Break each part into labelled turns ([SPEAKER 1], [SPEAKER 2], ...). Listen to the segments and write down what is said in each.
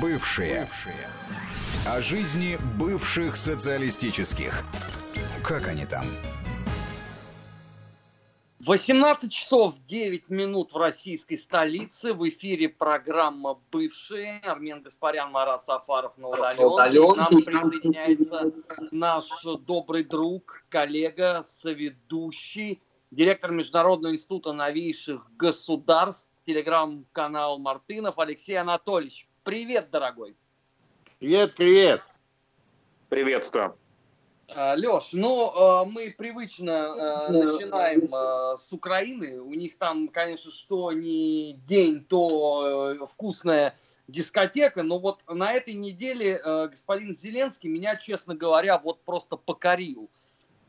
[SPEAKER 1] Бывшие. Бывшие. О жизни бывших социалистических. Как они там?
[SPEAKER 2] 18 часов 9 минут в российской столице. В эфире программа «Бывшие». Армен Гаспарян, Марат Сафаров на удаленке. Нам присоединяется наш добрый друг, коллега, соведущий, директор Международного института новейших государств, телеграм-канал Мартынов Алексей Анатольевич. Привет, дорогой.
[SPEAKER 3] Привет, привет.
[SPEAKER 4] Приветствую.
[SPEAKER 2] А, Леш, ну, а, мы привычно а, начинаем с Украины. У них там, конечно, что не день, то э, вкусная дискотека. Но вот на этой неделе господин Зеленский меня, честно говоря, вот просто покорил.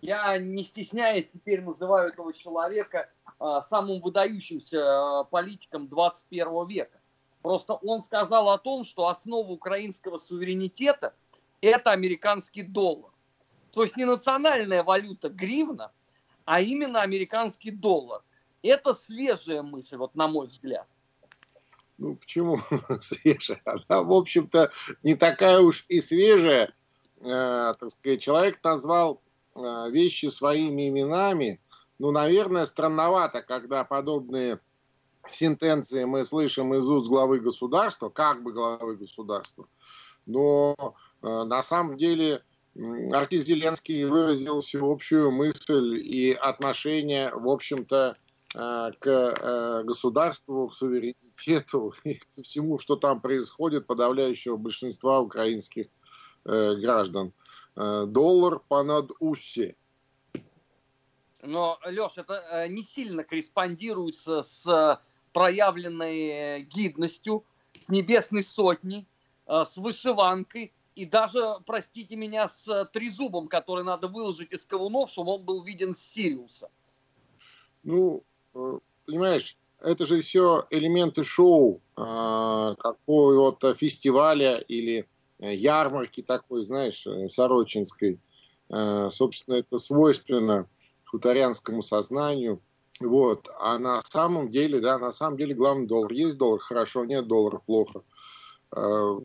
[SPEAKER 2] Я, не стесняясь, теперь называю этого человека самым выдающимся политиком 21 века. Просто он сказал о том, что основа украинского суверенитета – это американский доллар. То есть не национальная валюта гривна, а именно американский доллар. Это свежая мысль, вот на мой взгляд.
[SPEAKER 3] Ну, почему свежая? Она, в общем-то, не такая уж и свежая. Э, так сказать, человек назвал э, вещи своими именами. Ну, наверное, странновато, когда подобные сентенции мы слышим из уст главы государства, как бы главы государства, но э, на самом деле артист Зеленский выразил всеобщую мысль и отношение, в общем-то, э, к э, государству, к суверенитету и к всему, что там происходит, подавляющего большинства украинских э, граждан. Доллар понад уси.
[SPEAKER 2] Но, Леш, это не сильно корреспондируется с проявленной гидностью, с небесной сотней, э, с вышиванкой и даже, простите меня, с трезубом, который надо выложить из ковунов, чтобы он был виден с Сириуса.
[SPEAKER 3] Ну, э, понимаешь, это же все элементы шоу, э, какого-то фестиваля или ярмарки такой, знаешь, сорочинской. Собственно, это свойственно хуторянскому сознанию – вот. А на самом деле, да, на самом деле главный доллар. Есть доллар, хорошо, нет доллара, плохо. Э,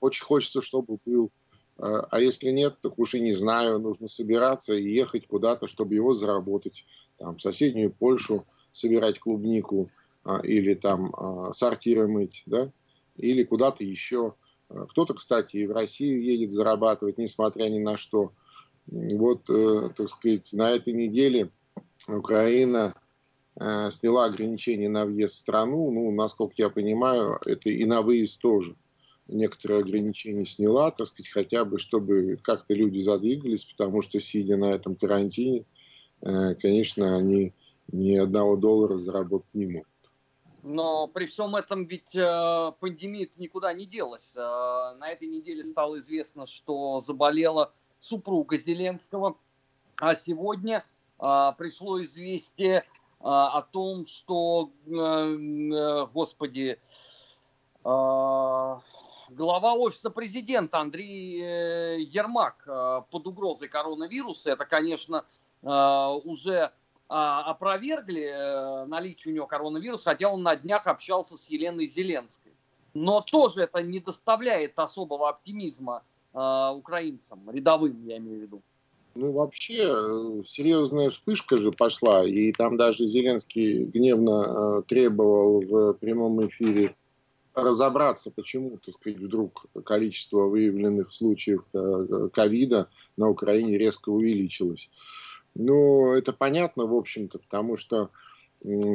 [SPEAKER 3] очень хочется, чтобы был. Э, а если нет, так уж и не знаю. Нужно собираться и ехать куда-то, чтобы его заработать. Там, в соседнюю Польшу собирать клубнику а, или там сортиры мыть, да, или куда-то еще. Э, кто-то, кстати, и в Россию едет зарабатывать, несмотря ни на что. Вот, так сказать, на этой неделе Украина э, сняла ограничения на въезд в страну. Ну, насколько я понимаю, это и на выезд тоже. Некоторые ограничения сняла, так сказать, хотя бы, чтобы как-то люди задвигались, потому что, сидя на этом карантине, э, конечно, они ни одного доллара заработать не могут.
[SPEAKER 2] Но при всем этом ведь э, пандемия никуда не делась. Э, на этой неделе стало известно, что заболела супруга Зеленского, а сегодня пришло известие а, о том, что, э, э, господи, а, глава офиса президента Андрей э, Ермак под угрозой коронавируса, это, конечно, уже опровергли наличие у него коронавируса, хотя он на днях общался с Еленой Зеленской. Но тоже это не доставляет особого оптимизма украинцам, рядовым, я имею в виду.
[SPEAKER 3] Ну, вообще, э, серьезная вспышка же пошла, и там даже Зеленский гневно э, требовал в прямом эфире разобраться, почему, так сказать, вдруг количество выявленных случаев э, ковида на Украине резко увеличилось. Ну, это понятно, в общем-то, потому что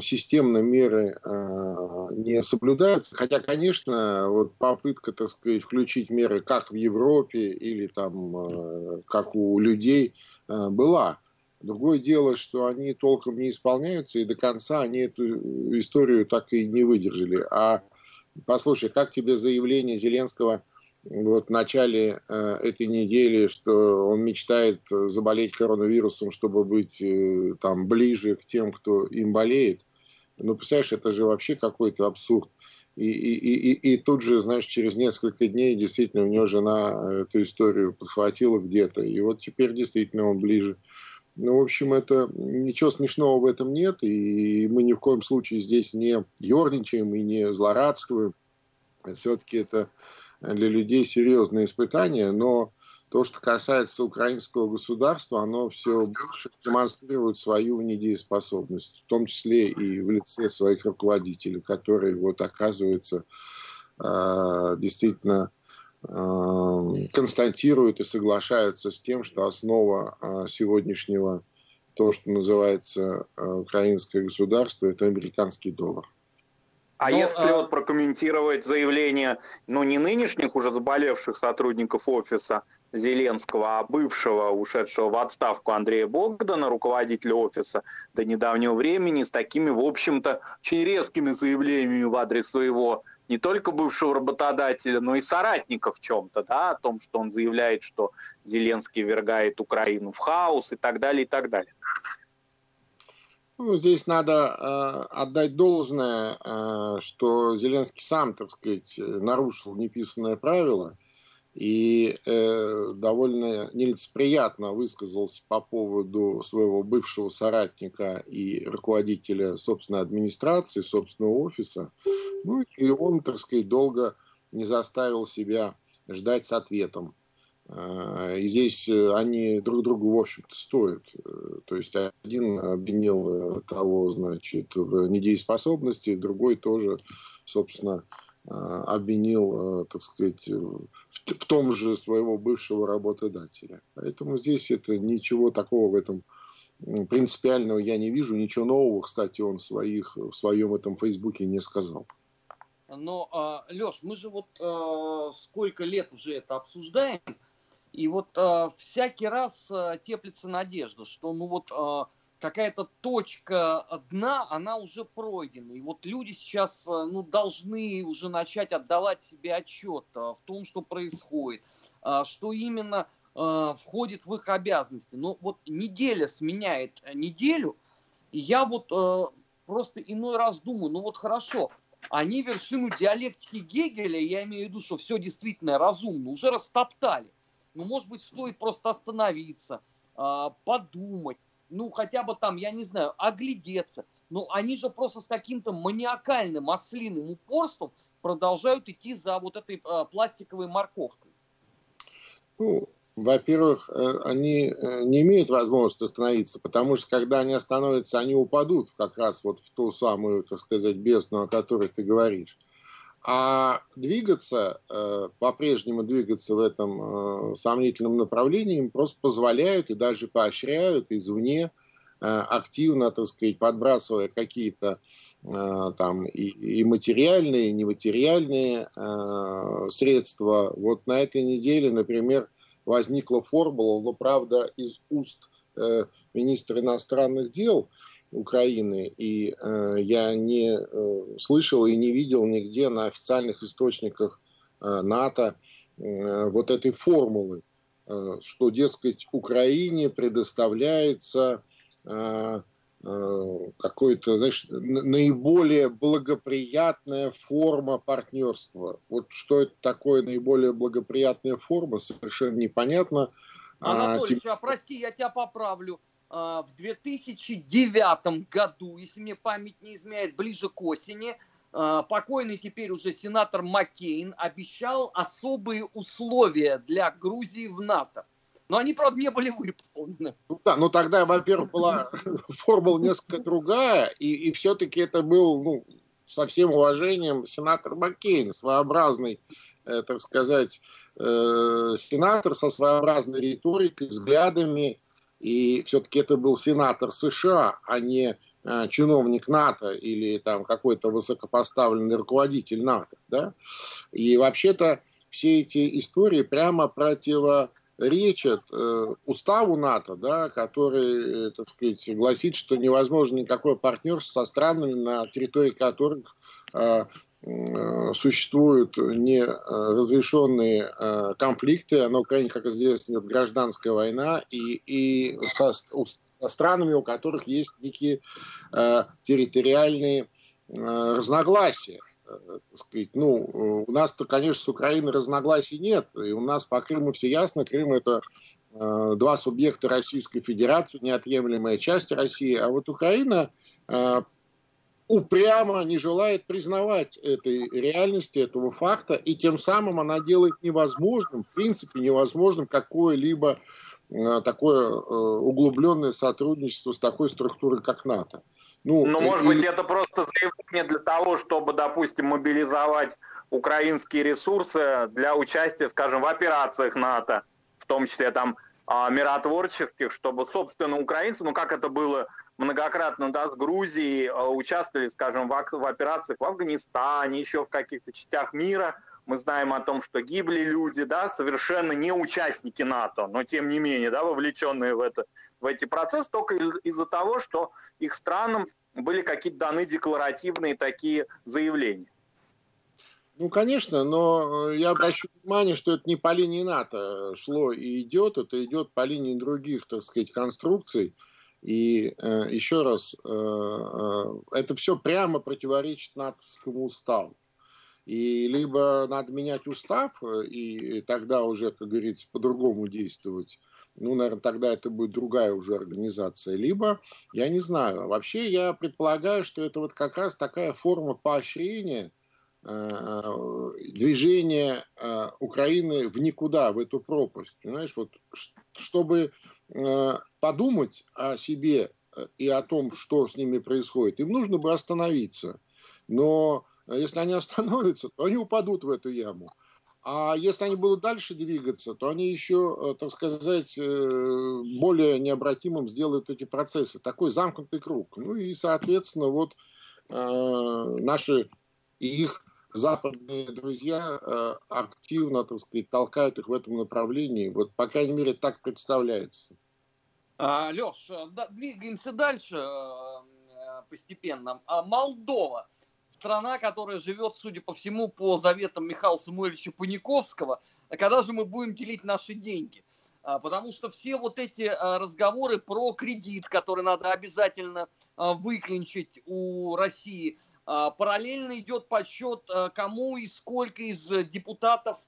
[SPEAKER 3] системно меры э, не соблюдаются. Хотя, конечно, вот попытка, так сказать, включить меры как в Европе или там э, как у людей э, была. Другое дело, что они толком не исполняются, и до конца они эту историю так и не выдержали. А послушай, как тебе заявление Зеленского вот в начале э, этой недели, что он мечтает заболеть коронавирусом, чтобы быть э, там ближе к тем, кто им болеет. Ну, представляешь, это же вообще какой-то абсурд. И, и, и, и тут же, знаешь, через несколько дней действительно у него жена эту историю подхватила где-то. И вот теперь действительно он ближе. Ну, в общем, это ничего смешного в этом нет. И мы ни в коем случае здесь не ерничаем и не злорадствуем. Все-таки это для людей серьезное испытание, но то, что касается украинского государства, оно все больше демонстрирует свою недееспособность, в том числе и в лице своих руководителей, которые вот оказывается а, действительно а, констатируют и соглашаются с тем, что основа а, сегодняшнего то, что называется украинское государство, это американский доллар.
[SPEAKER 4] А Но, ну, если а... вот прокомментировать заявление, ну, не нынешних уже заболевших сотрудников офиса, Зеленского, а бывшего, ушедшего в отставку Андрея Богдана, руководителя офиса до недавнего времени, с такими, в общем-то, очень резкими заявлениями в адрес своего не только бывшего работодателя, но и соратника в чем-то, да, о том, что он заявляет, что Зеленский вергает Украину в хаос и так далее, и так далее.
[SPEAKER 3] Ну, здесь надо э, отдать должное, э, что Зеленский сам, так сказать, нарушил неписанное правило – и э, довольно нелицеприятно высказался по поводу своего бывшего соратника и руководителя собственной администрации, собственного офиса. Ну и он, так сказать, долго не заставил себя ждать с ответом. Э, и здесь они друг другу, в общем-то, стоят. Э, то есть один обвинил э, того, значит, в недееспособности, другой тоже, собственно, Э, обвинил, э, так сказать, в том же своего бывшего работодателя. Поэтому здесь это ничего такого в этом принципиального я не вижу. Ничего нового, кстати, он своих, в своем этом Фейсбуке не сказал.
[SPEAKER 2] Но, а, Леш, мы же вот э, сколько лет уже это обсуждаем, и вот всякий раз теплится надежда, что ну вот какая-то точка дна, она уже пройдена. И вот люди сейчас э, ну, должны уже начать отдавать себе отчет э, в том, что происходит, э, что именно входит в их обязанности. Но вот неделя сменяет неделю, и я вот просто иной раз думаю, ну вот хорошо, они вершину диалектики Гегеля, я имею в виду, что все действительно разумно, уже растоптали. Ну, может быть, стоит просто остановиться, подумать, ну, хотя бы там, я не знаю, оглядеться. Ну, они же просто с каким-то маниакальным ослиным упорством продолжают идти за вот этой э, пластиковой морковкой.
[SPEAKER 3] Ну, во-первых, э, они э, не имеют возможности остановиться, потому что когда они остановятся, они упадут как раз вот в ту самую, так сказать, бездну, о которой ты говоришь. А двигаться, э, по-прежнему двигаться в этом э, сомнительном направлении им просто позволяют и даже поощряют извне э, активно, так сказать, подбрасывая какие-то там и, и материальные, и нематериальные средства. Вот на этой неделе, например, возникла формула, но правда из уст министра иностранных дел – Украины, и э, я не э, слышал и не видел нигде на официальных источниках э, НАТО э, вот этой формулы, э, что, дескать, Украине предоставляется э, э, какой-то, знаешь, наиболее благоприятная форма партнерства. Вот что это такое наиболее благоприятная форма, совершенно непонятно.
[SPEAKER 2] Анатолий, а, а прости, я тебя поправлю а, в 2009 году, если мне память не изменяет, ближе к осени, а, покойный теперь уже сенатор Маккейн обещал особые условия для Грузии в НАТО. Но они, правда, не были выполнены.
[SPEAKER 3] Ну, да, ну тогда, во-первых, была формула несколько другая, и, и все-таки это был, ну, со всем уважением, сенатор Маккейн, своеобразный, э, так сказать, э, сенатор со своеобразной риторикой, взглядами, и все-таки это был сенатор США, а не э, чиновник НАТО или там какой-то высокопоставленный руководитель НАТО. Да? И вообще-то все эти истории прямо противоречат э, уставу НАТО, да, который, э, так сказать, гласит, что невозможно никакое партнерство со странами, на территории которых э, существуют неразрешенные э, конфликты. На Украине, как известно, идет гражданская война, и, и со, со странами, у которых есть некие э, территориальные разногласия. Сказать, ну, у нас-то, конечно, с Украиной разногласий нет, и у нас по Крыму все ясно. Крым это два субъекта Российской Федерации, неотъемлемая часть России, а вот Украина упрямо не желает признавать этой реальности, этого факта, и тем самым она делает невозможным, в принципе невозможным какое-либо э, такое э, углубленное сотрудничество с такой структурой, как НАТО.
[SPEAKER 4] Ну, Но, может и... быть, это просто заявление для того, чтобы, допустим, мобилизовать украинские ресурсы для участия, скажем, в операциях НАТО, в том числе там миротворческих, чтобы, собственно, украинцы, ну как это было многократно, да, с Грузией, а, участвовали, скажем, в, в операциях в Афганистане, еще в каких-то частях мира. Мы знаем о том, что гибли люди, да, совершенно не участники НАТО, но тем не менее, да, вовлеченные в, это, в эти процессы, только из-за того, что их странам были какие-то даны декларативные такие заявления.
[SPEAKER 3] Ну, конечно, но э, я обращу внимание, что это не по линии НАТО шло и идет, это идет по линии других, так сказать, конструкций. И э, еще раз, э, э, это все прямо противоречит натовскому уставу. И либо надо менять устав, э, и тогда уже, как говорится, по-другому действовать. Ну, наверное, тогда это будет другая уже организация. Либо, я не знаю, вообще я предполагаю, что это вот как раз такая форма поощрения – Э, движение э, Украины в никуда, в эту пропасть. Понимаешь, вот чтобы э, подумать о себе и о том, что с ними происходит, им нужно бы остановиться. Но если они остановятся, то они упадут в эту яму. А если они будут дальше двигаться, то они еще, так сказать, более необратимым сделают эти процессы. Такой замкнутый круг. Ну и, соответственно, вот наши и их западные друзья э, активно, так сказать, толкают их в этом направлении. Вот, по крайней мере, так представляется.
[SPEAKER 2] А, Леш, э, да, двигаемся дальше э, постепенно. А Молдова, страна, которая живет, судя по всему, по заветам Михаила Самуэльевича Паниковского, а когда же мы будем делить наши деньги? А, потому что все вот эти разговоры про кредит, который надо обязательно выклинчить у России – а, параллельно идет подсчет, а, кому и сколько из депутатов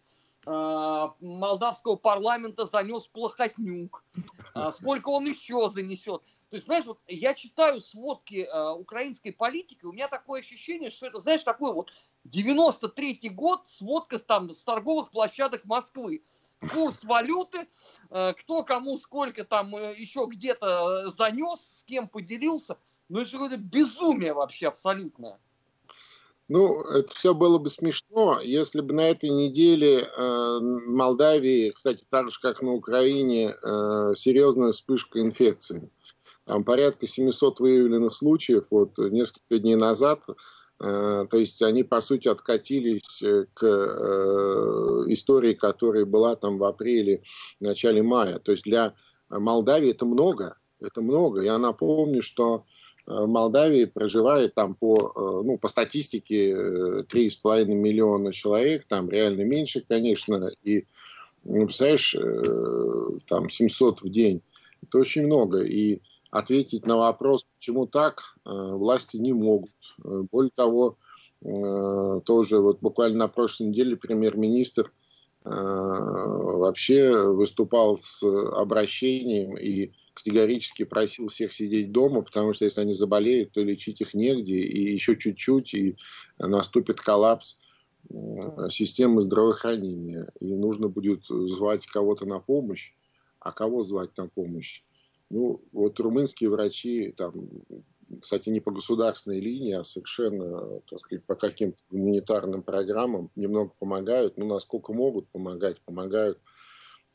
[SPEAKER 2] а, молдавского парламента занес плохотнюк, сколько он еще занесет. То есть, понимаешь, вот я читаю сводки украинской политики, у меня такое ощущение, что это, знаешь, такой вот 93-й год, сводка там с торговых площадок Москвы. Курс валюты, кто кому сколько там э, еще где-то занес, с кем поделился. Ну, это же какое-то безумие вообще абсолютное.
[SPEAKER 3] Ну, это все было бы смешно, если бы на этой неделе э, Молдавии, кстати, так же, как на Украине, э, серьезная вспышка инфекции. Там порядка 700 выявленных случаев вот несколько дней назад. Э, то есть они, по сути, откатились к э, истории, которая была там в апреле, в начале мая. То есть для Молдавии это много. Это много. Я напомню, что Э, Молдавии проживает там по, э, ну, по статистике 3,5 э, миллиона человек, там реально меньше, конечно, и, ну, представляешь, там 700 в день, это очень много, и ответить на вопрос, почему так, власти не могут. Более того, тоже вот буквально на прошлой неделе премьер-министр вообще выступал с обращением и категорически просил всех сидеть дома, потому что если они заболеют, то лечить их негде, и еще чуть-чуть, и наступит коллапс э, системы здравоохранения, и нужно будет звать кого-то на помощь. А кого звать на помощь? Ну, вот румынские врачи, там, кстати, не по государственной линии, а совершенно, так сказать, по каким-то гуманитарным программам немного помогают, ну, насколько могут помогать, помогают.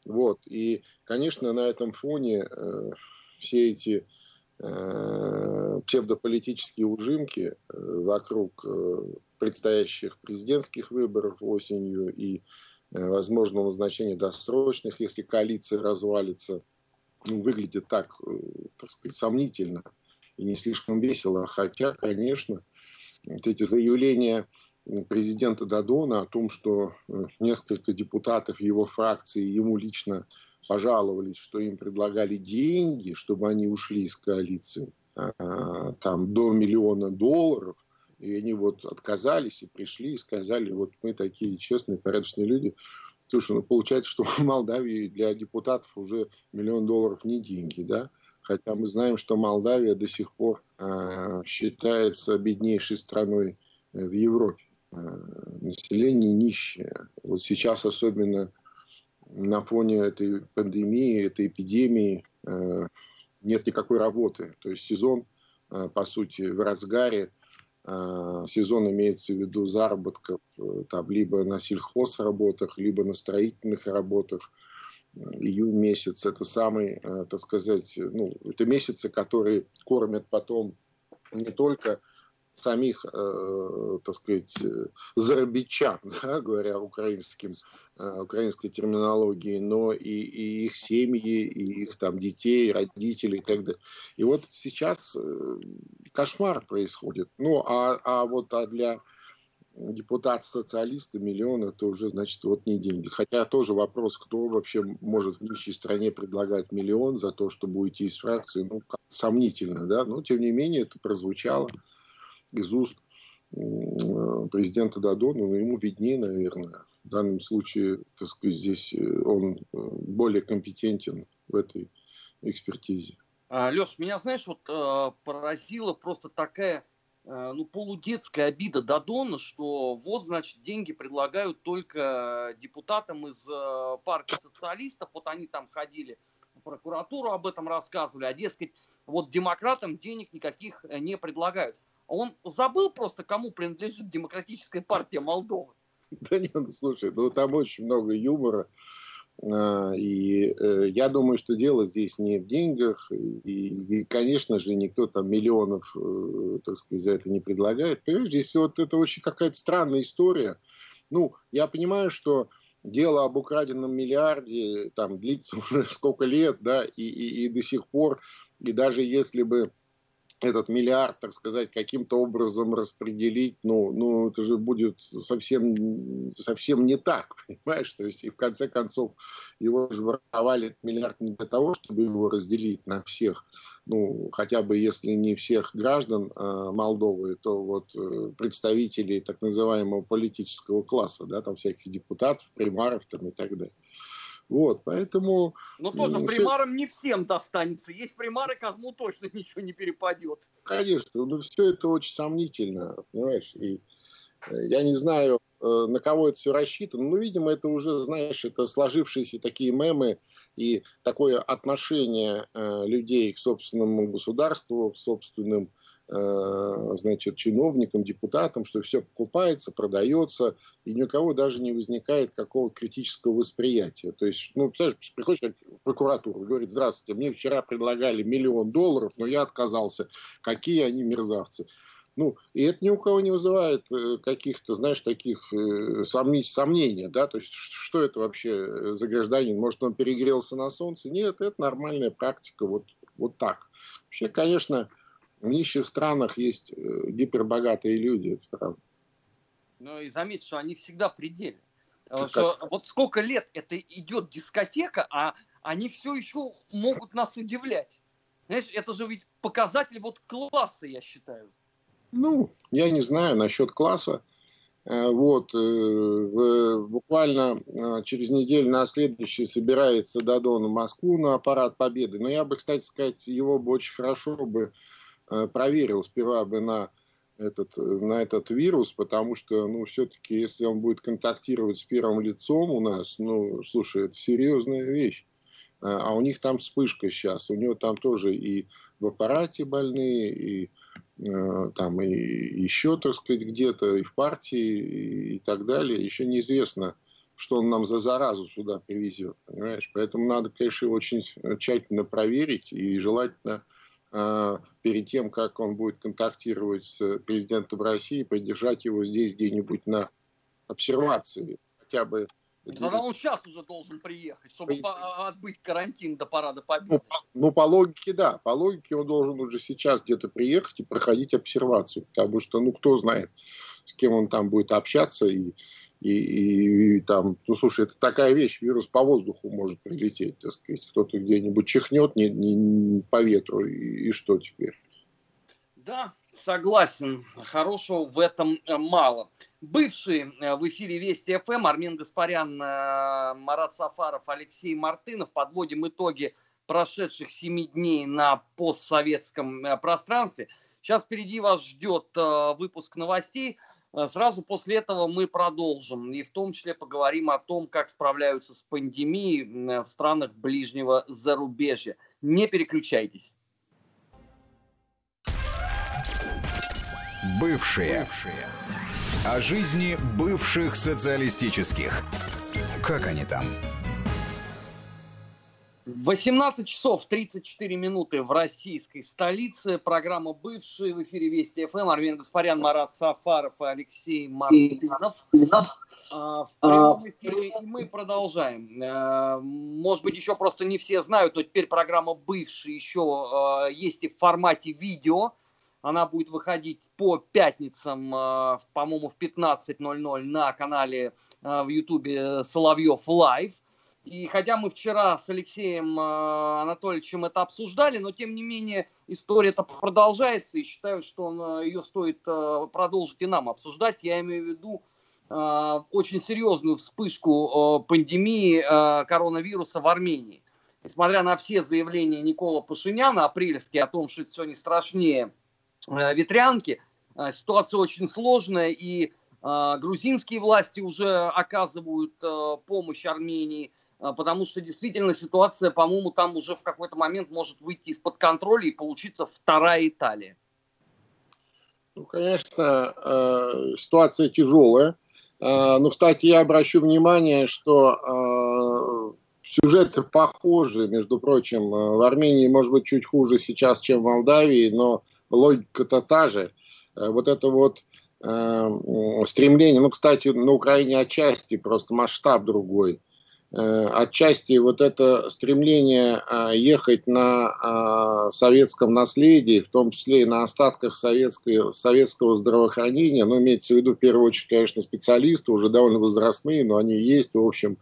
[SPEAKER 3] Вот. И, конечно, на этом фоне э, все эти э, псевдополитические ужимки э, вокруг э, предстоящих президентских выборов осенью и э, возможного назначения досрочных, если коалиция развалится, ну, выглядит так, э, так сказать, сомнительно и не слишком весело. Хотя, конечно, вот эти заявления президента Дадона о том, что э, несколько депутатов его фракции ему лично пожаловались, что им предлагали деньги, чтобы они ушли из коалиции, а, там до миллиона долларов, и они вот отказались и пришли и сказали, вот мы такие честные, порядочные люди. Слушай, ну получается, что в Молдавии для депутатов уже миллион долларов не деньги, да? хотя мы знаем, что Молдавия до сих пор э, считается беднейшей страной в Европе. Э, население нищее. Вот сейчас особенно на фоне этой пандемии, этой эпидемии э, нет никакой работы. То есть сезон, э, по сути, в разгаре. Сезон имеется в виду заработков там, либо на сельхозработах, либо на строительных работах. Июнь месяц – это самый, так сказать, ну, это месяцы, которые кормят потом не только самих, э, так сказать, зарабичан, да, говоря украинским, э, украинской терминологией, но и, и их семьи, и их там детей, родителей и так далее. И вот сейчас э, кошмар происходит. Ну, а, а вот а для депутат-социалиста миллион это уже, значит, вот не деньги. Хотя тоже вопрос, кто вообще может в нищей стране предлагать миллион за то, чтобы уйти из фракции, ну, сомнительно, да, но тем не менее это прозвучало из уст президента Дадона, но ему виднее, наверное. В данном случае, так сказать, здесь э, он э, более компетентен в этой экспертизе.
[SPEAKER 2] А, Леш, меня, знаешь, вот э, поразила просто такая ну, полудетская обида Дадона, что вот, значит, деньги предлагают только депутатам из партии социалистов, вот они там ходили в прокуратуру, об этом рассказывали, а, дескать, вот демократам денег никаких не предлагают. Он забыл просто, кому принадлежит Демократическая партия Молдовы.
[SPEAKER 3] Да нет, ну слушай, ну там очень много юмора. А, и э, я думаю, что дело здесь не в деньгах. И, и, конечно же, никто там миллионов, э, так сказать, за это не предлагает. Понимаешь, здесь вот это очень какая-то странная история. Ну, я понимаю, что дело об украденном миллиарде там длится уже сколько лет, да, и, и, и до сих пор, и даже если бы этот миллиард, так сказать, каким-то образом распределить, ну, ну, это же будет совсем, совсем не так, понимаешь? То есть, и в конце концов, его же воровали этот миллиард не для того, чтобы его разделить на всех, ну, хотя бы если не всех граждан э, Молдовы, то вот э, представителей так называемого политического класса, да, там всяких депутатов, примаров там и так далее. Вот, поэтому...
[SPEAKER 2] Но тоже ну, примарам все... не всем достанется. Есть примары, кому точно ничего не перепадет.
[SPEAKER 3] Конечно, но ну, все это очень сомнительно, понимаешь? И э, я не знаю, э, на кого это все рассчитано. Ну, видимо, это уже, знаешь, это сложившиеся такие мемы и такое отношение людей к собственному государству, к собственным значит, чиновникам, депутатам, что все покупается, продается, и ни у кого даже не возникает какого критического восприятия. То есть, ну, представляешь, приходишь в прокуратуру, говорит, здравствуйте, мне вчера предлагали миллион долларов, но я отказался. Какие они мерзавцы. Ну, и это ни у кого не вызывает э, каких-то, знаешь, таких э, сомнений, да, то есть что это вообще за гражданин? Может, он перегрелся на солнце? Нет, это нормальная практика, вот, вот так. Вообще, конечно, в нищих странах есть э, гипербогатые люди, это правда.
[SPEAKER 2] Ну и заметь, что они всегда в пределе. Ну, что вот сколько лет это идет дискотека, а они все еще могут нас удивлять. Знаешь, это же ведь показатель вот класса, я считаю.
[SPEAKER 3] Ну, я не знаю насчет класса. Э, вот, э, буквально через неделю на следующий собирается Дадон в Москву на аппарат Победы. Но я бы, кстати сказать, его бы очень хорошо бы Э, проверил сперва бы на этот, на этот вирус, потому что, ну, все-таки, если он будет контактировать с первым лицом у нас, ну, слушай, это серьезная вещь. Э, а у них там вспышка сейчас, у него там тоже и в аппарате больные, и э, там и еще, так сказать, где-то, и в партии, и, так далее. Еще неизвестно, что он нам за заразу сюда привезет, понимаешь? Поэтому надо, конечно, очень тщательно проверить и желательно перед тем, как он будет контактировать с президентом России, поддержать его здесь где-нибудь на обсервации. Хотя бы
[SPEAKER 2] Тогда он сейчас уже должен приехать, чтобы по... отбыть карантин до парада победы. Ну,
[SPEAKER 3] по, ну, по логике, да. По логике он должен уже сейчас где-то приехать и проходить обсервацию. Потому что, ну, кто знает, с кем он там будет общаться и и, и, и там, ну слушай, это такая вещь, вирус по воздуху может прилететь, так сказать, кто-то где-нибудь чихнет не, не, не по ветру, и, и что теперь?
[SPEAKER 2] Да, согласен, хорошего в этом э, мало. Бывшие э, в эфире Вести ФМ Армен Гаспарян, э, Марат Сафаров, Алексей Мартынов. Подводим итоги прошедших семи дней на постсоветском пространстве. Сейчас впереди вас ждет выпуск новостей. Э, сразу после этого мы продолжим. И в том числе поговорим о том, как справляются с пандемией в странах ближнего зарубежья. Не переключайтесь.
[SPEAKER 1] Бывшие. Бывшие. О жизни бывших социалистических. Как они там?
[SPEAKER 2] 18 часов 34 минуты в российской столице. Программа «Бывшие» в эфире Вести ФМ. Армен Гаспарян, Марат Сафаров и Алексей Мартынов. А, в прямом а, эфире, и мы продолжаем. Э, может быть, еще просто не все знают, но теперь программа «Бывшие» еще э, есть и в формате видео. Она будет выходить по пятницам, э, по-моему, в 15.00 на канале в Ютубе Соловьев Лайв. И хотя мы вчера с Алексеем э, Анатольевичем это обсуждали, но тем не менее история-то продолжается, и считаю, что э, ее стоит э, продолжить и нам обсуждать. Я имею в виду очень серьезную вспышку пандемии коронавируса в Армении. Несмотря на все заявления Никола Пашиняна, апрельские, о том, что это все не страшнее ветрянки, ситуация очень сложная, и грузинские власти уже оказывают помощь Армении – потому что действительно ситуация, по-моему, там уже в какой-то момент может выйти из-под контроля и получиться вторая Италия.
[SPEAKER 3] Ну, конечно, э, ситуация тяжелая. Э, но, кстати, я обращу внимание, что э, сюжеты похожи, между прочим. В Армении, может быть, чуть хуже сейчас, чем в Молдавии, но логика-то та же. Вот это вот стремление, ну, кстати, на Украине отчасти просто масштаб другой. Э, отчасти вот это стремление а, ехать на а, советском наследии, в том числе и на остатках советской, советского здравоохранения, ну, имеется в виду, в первую очередь, конечно, специалисты, уже довольно возрастные, но они есть, в общем,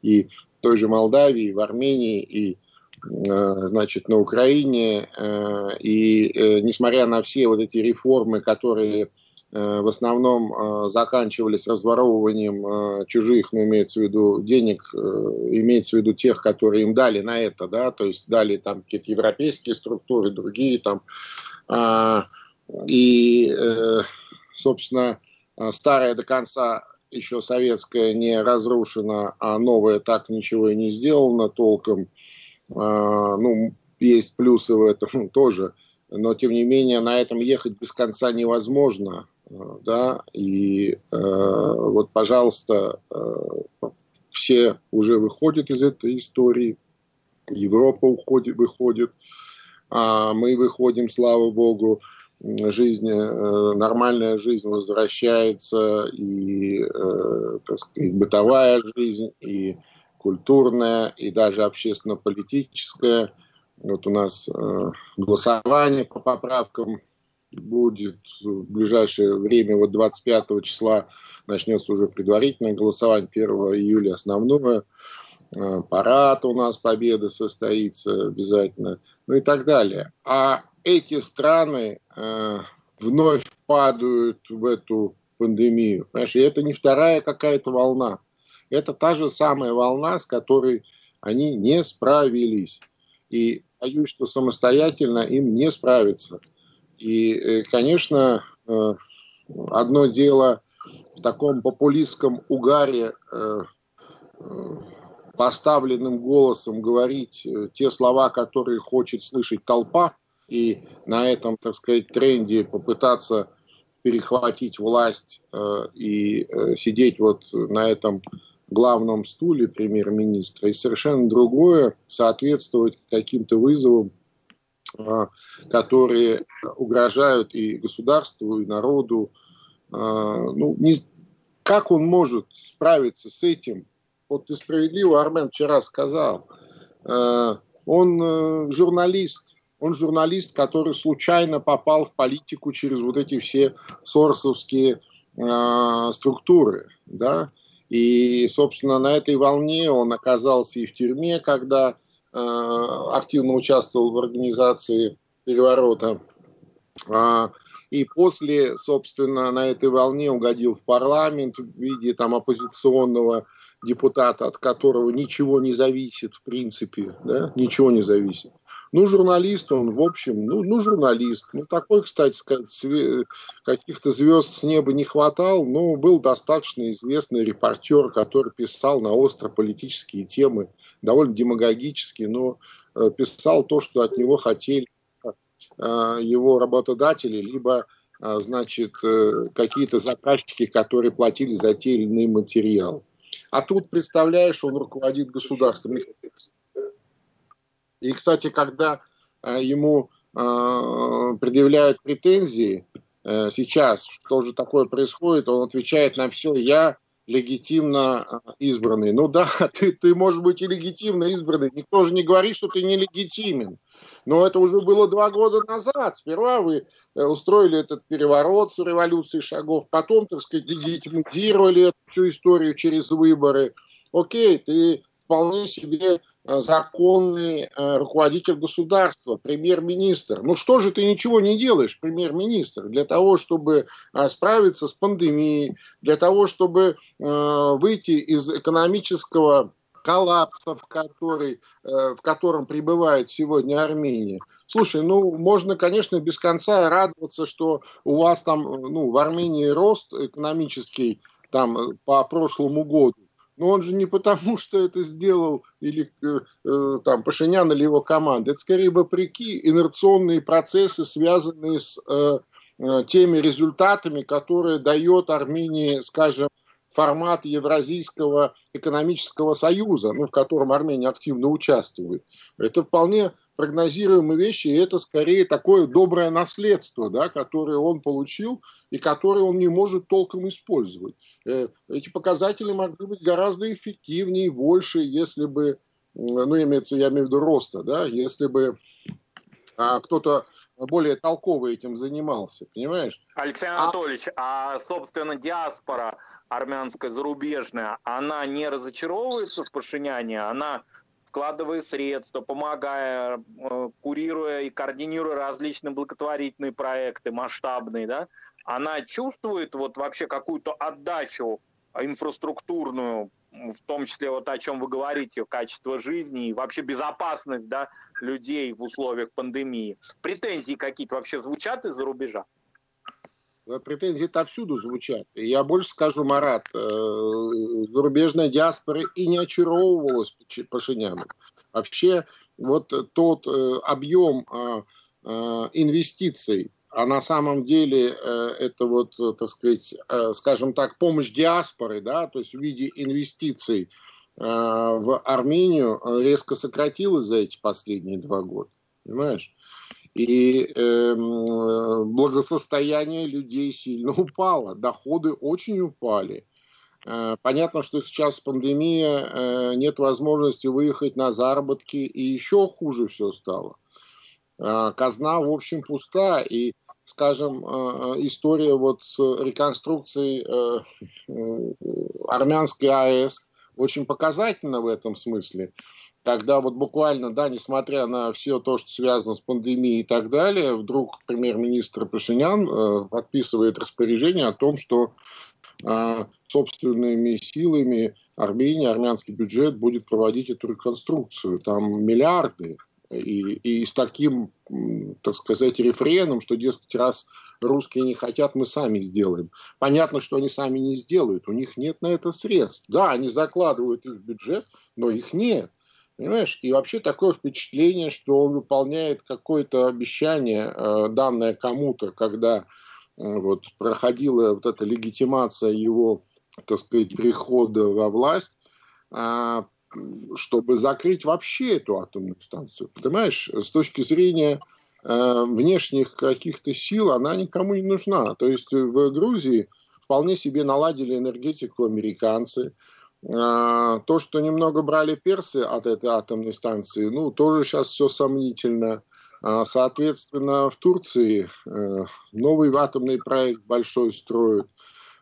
[SPEAKER 3] и в той же Молдавии, и в Армении, и э, значит, на Украине. Э, и несмотря на все вот эти реформы, которые в основном э, заканчивались разворовыванием э, чужих, ну, имеется в виду денег, имеется в виду тех, которые им дали на это, да, то есть дали там какие-то европейские структуры, другие там. А, и, собственно, старая до конца еще советская не разрушена, а новая так ничего и не сделана толком. А, ну, есть плюсы в этом тоже, но тем не менее на этом ехать без конца невозможно да, и э, вот, пожалуйста, э, все уже выходят из этой истории, Европа уходит, выходит, а мы выходим, слава богу, жизнь, э, нормальная жизнь возвращается, и э, так сказать, бытовая жизнь, и культурная, и даже общественно-политическая. Вот у нас э, голосование по поправкам будет в ближайшее время, вот 25 числа начнется уже предварительное голосование, 1 июля основное, э, парад у нас победа состоится обязательно, ну и так далее. А эти страны э, вновь падают в эту пандемию. Понимаешь, и это не вторая какая-то волна. Это та же самая волна, с которой они не справились. И боюсь, что самостоятельно им не справиться. И, э, конечно, э, одно дело в таком популистском угаре э, поставленным голосом говорить те слова, которые хочет слышать толпа, и на этом, так сказать, тренде попытаться перехватить власть и сидеть вот на этом главном стуле премьер-министра, и совершенно другое соответствовать каким-то вызовам которые угрожают и государству, и народу. А, ну, не, как он может справиться с этим? Вот ты справедливо, Армен вчера сказал, а, он э, журналист, он журналист, который случайно попал в политику через вот эти все сорсовские структуры, да, и, собственно, на этой волне он оказался и в тюрьме, когда активно участвовал в организации переворота. А, и после, собственно, на этой волне угодил в парламент в виде там оппозиционного депутата, от которого ничего не зависит в принципе, да, ничего не зависит. Ну, журналист он, в общем, ну, ну журналист. Ну, такой, кстати сказать, каких-то звезд с неба не хватал, но был достаточно известный репортер, который писал на остро политические темы, довольно демагогические, но э, писал то, что от него хотели э, его работодатели, либо э, значит, какие-то заказчики, которые платили за те или иные материалы. А тут, представляешь, он руководит государством. И, кстати, когда ему предъявляют претензии сейчас, что же такое происходит, он отвечает на все, я легитимно избранный. Ну да, ты, ты может быть и легитимно избранный, никто же не говорит, что ты нелегитимен. Но это уже было два года назад. Сперва вы устроили этот переворот с революцией шагов, потом, так сказать, легитимизировали эту всю историю через выборы. Окей, ты вполне себе Э, законный э, руководитель государства, премьер-министр. Ну что же ты ничего не делаешь, премьер-министр, для того, чтобы э, справиться с пандемией, для того, чтобы выйти из экономического коллапса, в, который, в котором пребывает сегодня Армения. Слушай, ну, можно, конечно, без конца радоваться, что у вас там, ну, в Армении рост экономический там по прошлому году. Но он же не потому, что это сделал или э, э, там Пашинян или его команда. Это скорее вопреки инерционные процессы, связанные с э, э, теми результатами, которые дает Армении, скажем, формат Евразийского экономического союза, ну, в котором Армения активно участвует. Это вполне прогнозируемые вещи, и это скорее такое доброе наследство, да, которое он получил и которое он не может толком использовать. Э, эти показатели могли быть гораздо эффективнее, больше, если бы, ну, имеется, я имею в виду роста, да, если бы а, кто-то более толково этим занимался, понимаешь?
[SPEAKER 4] Алексей а Анатольевич, а, а собственно, диаспора армянская зарубежная, она не разочаровывается в Пашиняне? Она вкладывая средства, помогая, э, курируя и координируя различные благотворительные проекты масштабные, да, она чувствует вот вообще какую-то отдачу инфраструктурную, в том числе вот о чем вы говорите, качество жизни и вообще безопасность да, людей в условиях пандемии. Претензии какие-то вообще звучат из-за рубежа?
[SPEAKER 3] Претензии отовсюду звучат. И я больше скажу, Марат, э, зарубежная диаспора и не очаровывалась Пашиняном. Вообще, вот тот э, объем а, а, инвестиций, а на самом деле э, это вот, так сказать, скажем так, помощь диаспоры, да, то есть в виде инвестиций в Армению резко сократилась за эти последние два года. Понимаешь? И э, благосостояние людей сильно упало, доходы очень упали. Э, понятно, что сейчас пандемия, э, нет возможности выехать на заработки, и еще хуже все стало. Э, казна, в общем, пуста, и, скажем, э, история вот с реконструкцией армянской АЭС очень показательна в этом смысле когда вот буквально, да, несмотря на все то, что связано с пандемией и так далее, вдруг премьер-министр Пашинян э, подписывает распоряжение о том, что э, собственными силами Армения, армянский бюджет будет проводить эту реконструкцию. Там миллиарды. И, и с таким, так сказать, рефреном, что, дескать, раз русские не хотят, мы сами сделаем. Понятно, что они сами не сделают, у них нет на это средств. Да, они закладывают их в бюджет, но их нет. Понимаешь? И вообще такое впечатление, что он выполняет какое-то обещание, э, данное кому-то, когда э, вот проходила вот эта легитимация его, так сказать, прихода во власть, а, чтобы закрыть вообще эту атомную станцию. Понимаешь, с точки зрения внешних каких-то сил она никому не нужна. То есть в Грузии вполне себе наладили энергетику американцы – а, то, что немного брали персы от этой атомной станции, ну, тоже сейчас все сомнительно. Соответственно, в Турции э, новый атомный проект большой строят.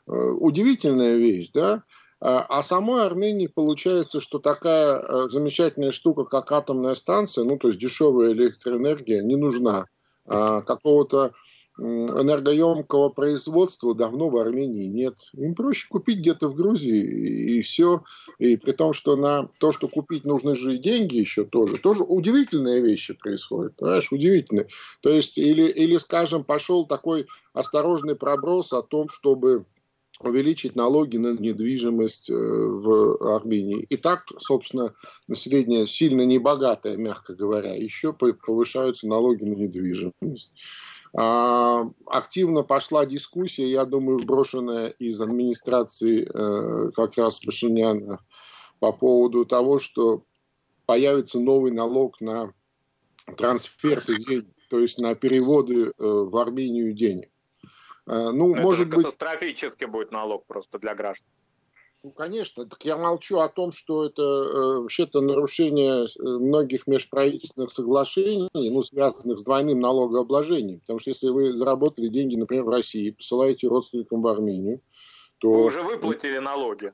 [SPEAKER 3] Э, удивительная вещь, да? А, а самой Армении получается, что такая э, замечательная штука, как атомная станция, ну, то есть дешевая электроэнергия, не нужна. Какого-то энергоемкого производства давно в Армении нет. Им проще купить где-то в Грузии и все. И при том, что на то, что купить нужны же и деньги еще тоже. Тоже удивительные вещи происходят. Понимаешь, удивительные. То есть, или, или скажем, пошел такой осторожный проброс о том, чтобы увеличить налоги на недвижимость э, в Армении. И так, собственно, население сильно небогатое, мягко говоря, еще повышаются налоги на недвижимость. А, активно пошла дискуссия, я думаю, брошенная из администрации э, как раз Пашиняна по поводу того, что появится новый налог на трансферты денег, то есть на переводы э, в Армению денег.
[SPEAKER 4] Э, ну, Но может это быть... катастрофически будет налог просто для граждан.
[SPEAKER 3] Ну, конечно. Так я молчу о том, что это э, вообще-то нарушение э, многих межправительственных соглашений, ну, связанных с двойным налогообложением. Потому что если вы заработали деньги, например, в России, посылаете родственникам в Армению, то...
[SPEAKER 4] Вы уже выплатили налоги.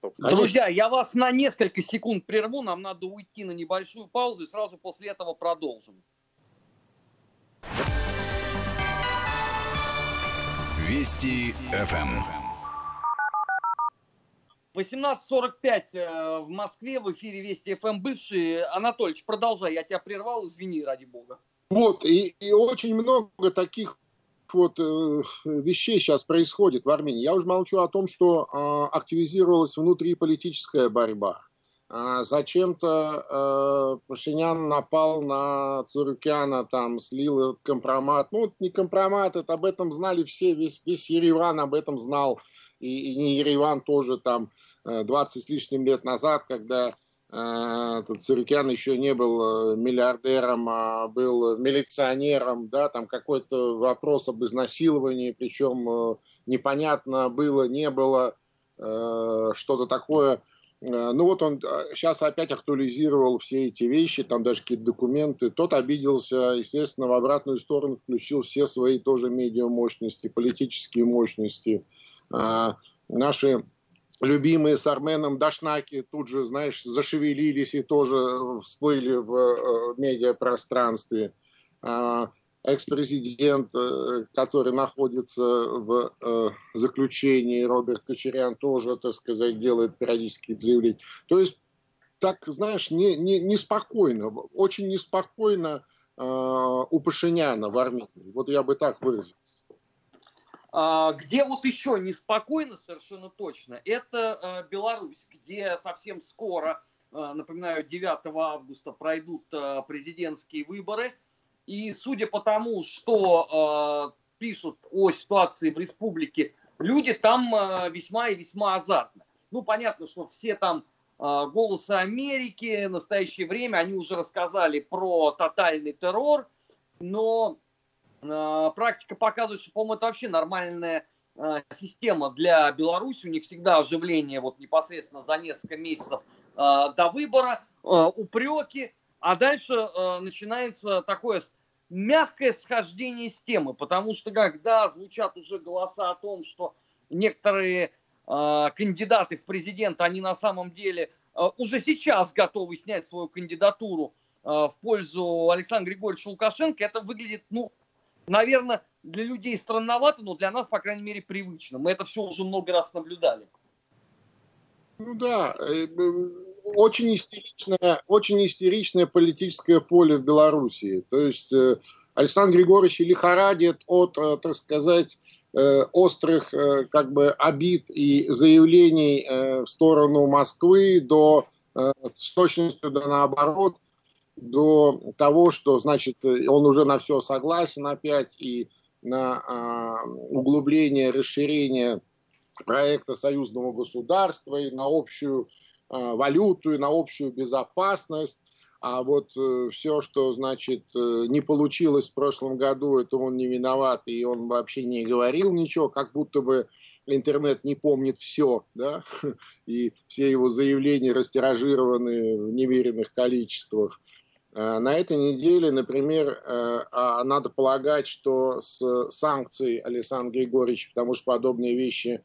[SPEAKER 2] Конечно. Друзья, я вас на несколько секунд прерву, нам надо уйти на небольшую паузу и сразу после этого продолжим.
[SPEAKER 1] Вести ФМ.
[SPEAKER 2] 18.45 э, в Москве, в эфире Вести ФМ бывший. Анатольевич, продолжай, я тебя прервал, извини, ради бога.
[SPEAKER 3] Вот, и, и очень много таких вот э, вещей сейчас происходит в Армении. Я уже молчу о том, что э, активизировалась внутриполитическая борьба. Э, зачем-то э, Пашинян напал на Цурукяна, там слил компромат. Ну, не компромат, это об этом знали все, весь, весь Ереван об этом знал и, и не Ереван тоже там 20 э, с лишним лет назад, когда э, Циркян еще не был э, миллиардером, а был милиционером, да, там какой-то вопрос об изнасиловании, причем э, непонятно было, не было, э, что-то такое. Э, ну вот он сейчас опять актуализировал все эти вещи, там даже какие-то документы. Тот обиделся, естественно, в обратную сторону включил все свои тоже медиа мощности, политические мощности. А, наши любимые с Арменом Дашнаки тут же, знаешь, зашевелились и тоже всплыли в э, медиапространстве. А, экс-президент, э, который находится в э, заключении, Роберт Кочерян, тоже, так сказать, делает периодически заявления. То есть, так, знаешь, не, не, неспокойно, очень неспокойно у Пашиняна в Армении. Вот я бы так выразился.
[SPEAKER 2] А, где вот еще неспокойно совершенно точно, это Беларусь, где совсем скоро, напоминаю, 9 августа пройдут президентские выборы. И судя по тому, что пишут о ситуации в республике, люди там весьма и весьма азартны. Ну, понятно, что все там голосы Америки, в настоящее время, они уже рассказали про тотальный террор, но а, практика показывает, что, по-моему, это вообще нормальная а, система для Беларуси. У них всегда оживление вот непосредственно за несколько месяцев а, до выбора, упреки, а дальше начинается такое мягкое схождение с темы, потому что когда звучат уже голоса о том, что некоторые кандидаты в президент, они на самом деле уже сейчас готовы снять свою кандидатуру в пользу Александра Григорьевича Лукашенко, это выглядит, ну, наверное, для людей странновато, но для нас, по крайней мере, привычно. Мы это все уже много раз наблюдали.
[SPEAKER 3] Ну да, э, очень истеричное, очень истеричное политическое поле в Белоруссии. То есть э, Александр Григорьевич лихорадит от, э, так сказать, острых как бы обид и заявлений в сторону Москвы до с точностью до наоборот – до того, что, значит, он уже на все согласен опять и на а, углубление, расширение проекта союзного государства и на общую валюту, и на общую безопасность. А вот э, все, что, значит, э, не получилось в прошлом году, это он не виноват, и он вообще не говорил ничего, как будто бы интернет не помнит все, да, и все его заявления растиражированы в неверенных количествах. Э, на этой неделе, например, э, а надо полагать, что с санкцией Александра Григорьевича, потому что подобные вещи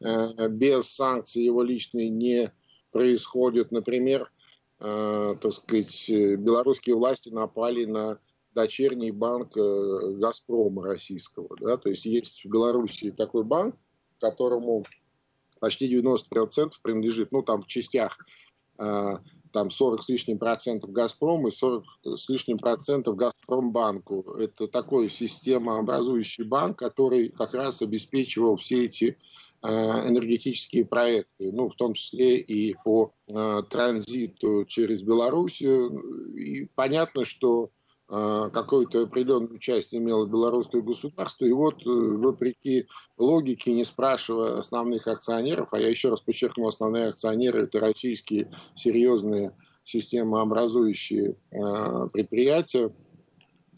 [SPEAKER 3] э, без санкций его личной не происходят. Например, так сказать, белорусские власти напали на дочерний банк э, Газпрома российского. Да? То есть есть в Беларуси такой банк, которому почти 90% принадлежит, ну там в частях э, там 40 с лишним процентов Газпрому и 40 с лишним процентов Газпромбанку. Это такой системообразующий банк, который как раз обеспечивал все эти э, энергетические проекты, ну, в том числе и по э, транзиту через Белоруссию. И понятно, что а, какое-то определенную часть имело белорусское государство. И вот, э, вопреки логике, не спрашивая основных акционеров, а я еще раз подчеркну, основные акционеры – это российские серьезные системообразующие а, предприятия,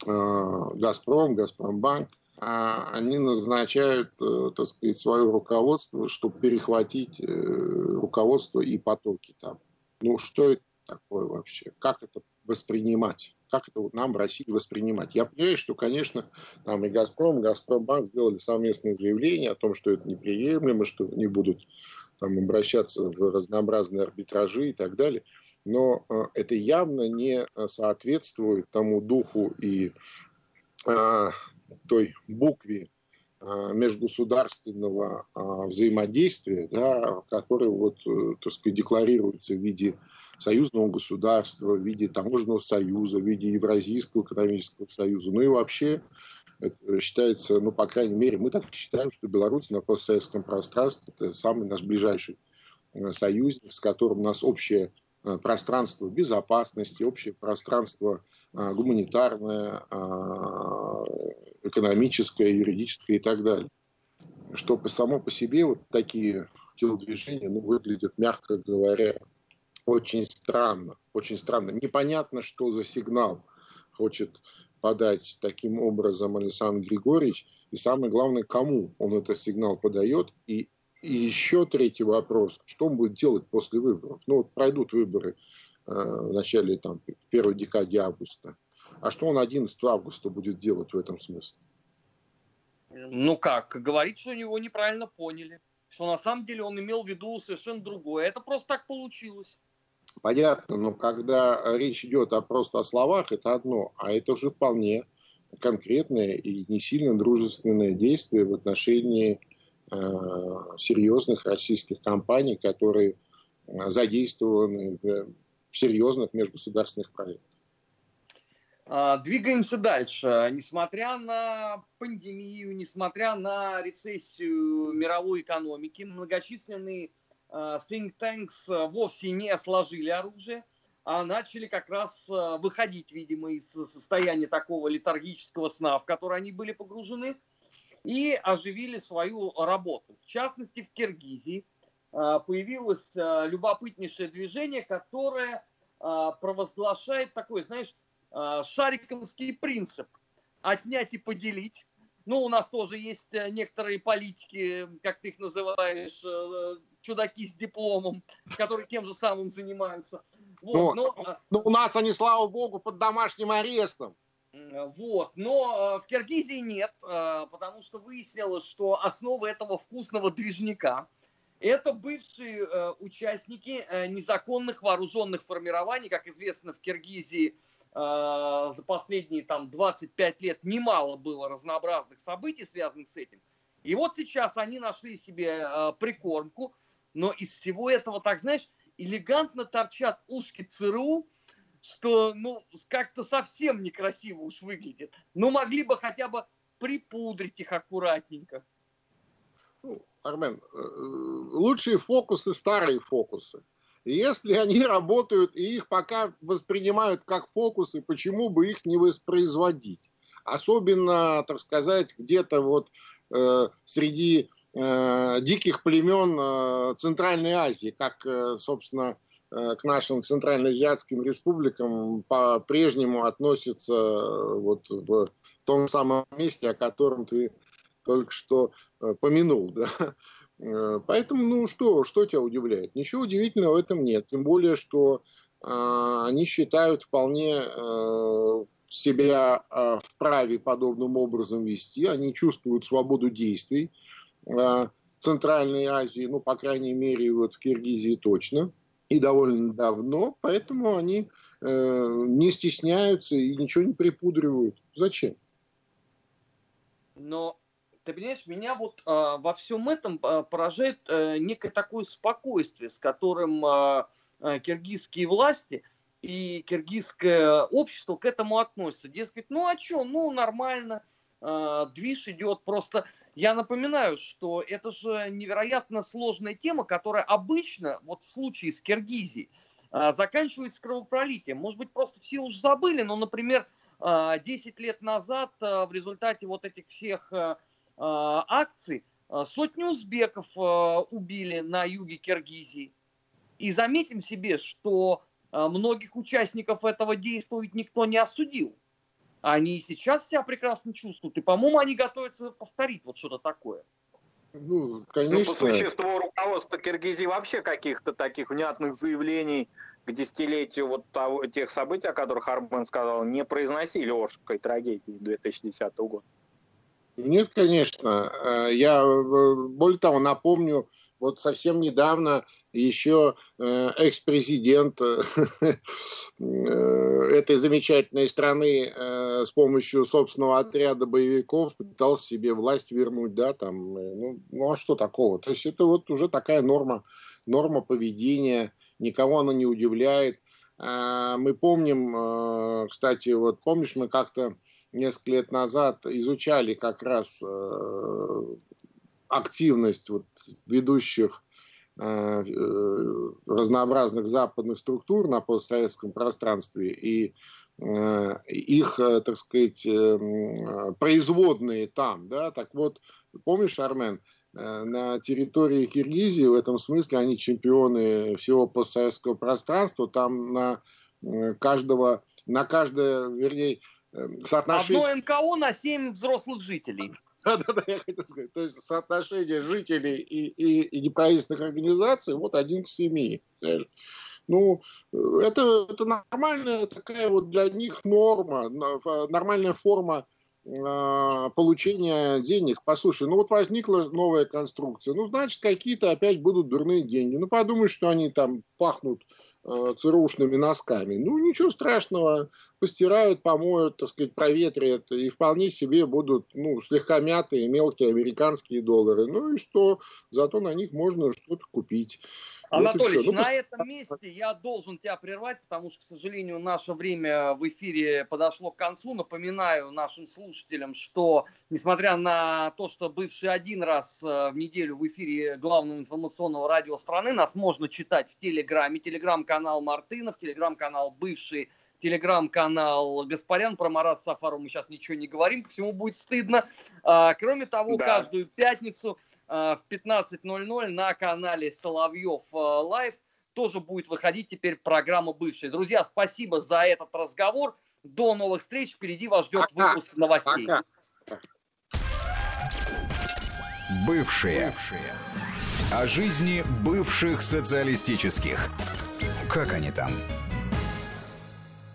[SPEAKER 3] а, «Газпром», «Газпромбанк», они назначают, э, так сказать, свое руководство, чтобы перехватить э, руководство и потоки там. Ну, что это такое вообще? Как это воспринимать? Как это нам в России воспринимать? Я понимаю, что, конечно, там и «Газпром», и «Газпромбанк» сделали совместное заявление о том, что это неприемлемо, что они будут там, обращаться в разнообразные арбитражи и так далее. Но э, это явно не соответствует тому духу и э, той букве межгосударственного э, взаимодействия, да, который вот, э, так сказать, декларируется в виде союзного государства, в виде таможенного союза, в виде Евразийского экономического союза. Ну и вообще считается, ну, по крайней мере, мы так считаем, что Беларусь на постсоветском пространстве – это самый наш ближайший э, союзник, с которым у нас общее э, пространство безопасности, общее пространство э, гуманитарное, экономическое, юридическое и так далее. Что само по себе вот такие телодвижения ну, выглядят, мягко говоря, очень странно, очень странно. Непонятно, что за сигнал хочет подать таким образом Александр Григорьевич. И самое главное, кому он этот сигнал подает. И, и еще третий вопрос, что он будет делать после выборов? Ну вот пройдут выборы э, в начале там, первой декаде августа. А что он 11 августа будет делать в этом смысле?
[SPEAKER 2] Ну как, говорит, что его неправильно поняли. Что на самом деле он имел в виду совершенно другое. Это просто так получилось.
[SPEAKER 3] Понятно, но когда речь идет о, просто о словах, это одно, а это уже вполне конкретное и не сильно дружественное действие в отношении э, серьезных российских компаний, которые э, задействованы в серьезных межгосударственных проектах.
[SPEAKER 2] А, двигаемся дальше. Несмотря на пандемию, несмотря на рецессию мировой экономики, многочисленные Э, think tanks э, вовсе не сложили оружие, а начали как раз выходить, видимо, из состояния такого летаргического сна, в который они были погружены, и оживили свою работу. В частности, в Киргизии появилось любопытнейшее движение, которое провозглашает такой, знаешь, шариковский принцип – отнять и поделить. Ну, у нас тоже есть некоторые политики, как ты их называешь, чудаки с дипломом, которые тем же самым занимаются.
[SPEAKER 3] Вот, но, но, а, но у нас они, слава богу, под домашним арестом.
[SPEAKER 2] Вот, но в Киргизии нет, потому что выяснилось, что основа этого вкусного движника это бывшие участники незаконных вооруженных формирований, как известно, в Киргизии за последние там 25 лет немало было разнообразных событий, связанных с этим. И вот сейчас они нашли себе прикормку – но из всего этого, так знаешь, элегантно торчат ушки ЦРУ, что, ну, как-то совсем некрасиво уж выглядит. Ну, могли бы хотя бы припудрить их аккуратненько.
[SPEAKER 3] Ну, Армен, э, лучшие фокусы старые фокусы. Если они работают и их пока воспринимают как фокусы, почему бы их не воспроизводить? Особенно, так сказать, где-то вот э, среди Э, диких племен э, Центральной Азии, как, э, собственно, к нашим центральноазиатским республикам по-прежнему относятся вот в том самом месте, о котором ты только что помянул. Да? Поэтому, ну что, что тебя удивляет? Ничего удивительного в этом нет. Тем более, что э, они считают вполне э, себя э, вправе подобным образом вести. Они чувствуют свободу действий. Э, Центральной Азии, ну, по крайней мере, вот в Киргизии точно, и довольно давно, поэтому они не стесняются и ничего не припудривают. Зачем?
[SPEAKER 2] Но ты понимаешь, меня вот э, во всем этом э, поражает э, некое такое спокойствие, с которым э, э, киргизские власти и киргизское общество к этому относятся. Дескать, ну а что, ну нормально, э, движ идет. Просто я напоминаю, что это же невероятно сложная тема, которая обычно, вот в случае с Киргизией, э, заканчивается кровопролитием. Может быть, просто все уже забыли, но, например, 10 лет назад в результате вот этих всех акций сотни узбеков убили на юге Киргизии. И заметим себе, что многих участников этого действия никто не осудил. Они и сейчас себя прекрасно чувствуют. И, по-моему, они готовятся повторить вот что-то такое.
[SPEAKER 4] Ну, конечно. Ну, по существу руководства Киргизии вообще каких-то таких внятных заявлений к десятилетию вот того, тех событий, о которых Армен сказал, не произносили Ошской трагедии 2010 года.
[SPEAKER 3] Нет, конечно. Э, я, э, более того, напомню, вот совсем недавно еще э, экс-президент этой замечательной страны с помощью собственного отряда боевиков пытался себе власть вернуть, да, там, ну, ну а что такого? То есть это вот уже такая норма, норма поведения, никого она не удивляет. А, мы помним, кстати, вот помнишь, мы как-то несколько лет назад изучали как раз э, активность вот ведущих э, э, разнообразных западных структур на постсоветском пространстве и их, так сказать, производные там, да, так вот, помнишь, Армен, на территории Киргизии в этом смысле они чемпионы всего постсоветского пространства, там на каждого, на каждое, вернее,
[SPEAKER 2] соотношение... Одно НКО на 7 взрослых жителей.
[SPEAKER 3] Да-да-да, я хотел сказать. То есть соотношение жителей и, и, и неправительственных организаций вот один к семи. Ну, это, это нормальная такая вот для них норма, нормальная форма э, получения денег. Послушай, ну вот возникла новая конструкция, ну, значит, какие-то опять будут дурные деньги. Ну, подумай, что они там пахнут Э, ЦРУшными носками. Ну, ничего страшного, постирают, помоют, так сказать, проветрят, и вполне себе будут, ну, слегка мятые мелкие американские доллары. Ну и что? Зато на них можно что-то купить.
[SPEAKER 2] Анатолий, ну, на этом месте я должен тебя прервать, потому что, к сожалению, наше время в эфире подошло к концу. Напоминаю нашим слушателям, что, несмотря на то, что бывший один раз э, в неделю в эфире главного информационного радио страны, нас можно читать в Телеграме, телеграм-канал Мартынов, телеграм-канал бывший телеграм-канал Гаспарян. Про Марат Сафару мы сейчас ничего не говорим, всему будет стыдно. А, кроме того, да. каждую пятницу в 15.00 на канале Соловьев э, Лайв тоже будет выходить теперь программа «Бывшие». Друзья, спасибо за этот разговор. До новых встреч. Впереди вас ждет Пока. выпуск новостей. Пока.
[SPEAKER 1] Бывшие. Бывшие. О жизни бывших социалистических. Как они там?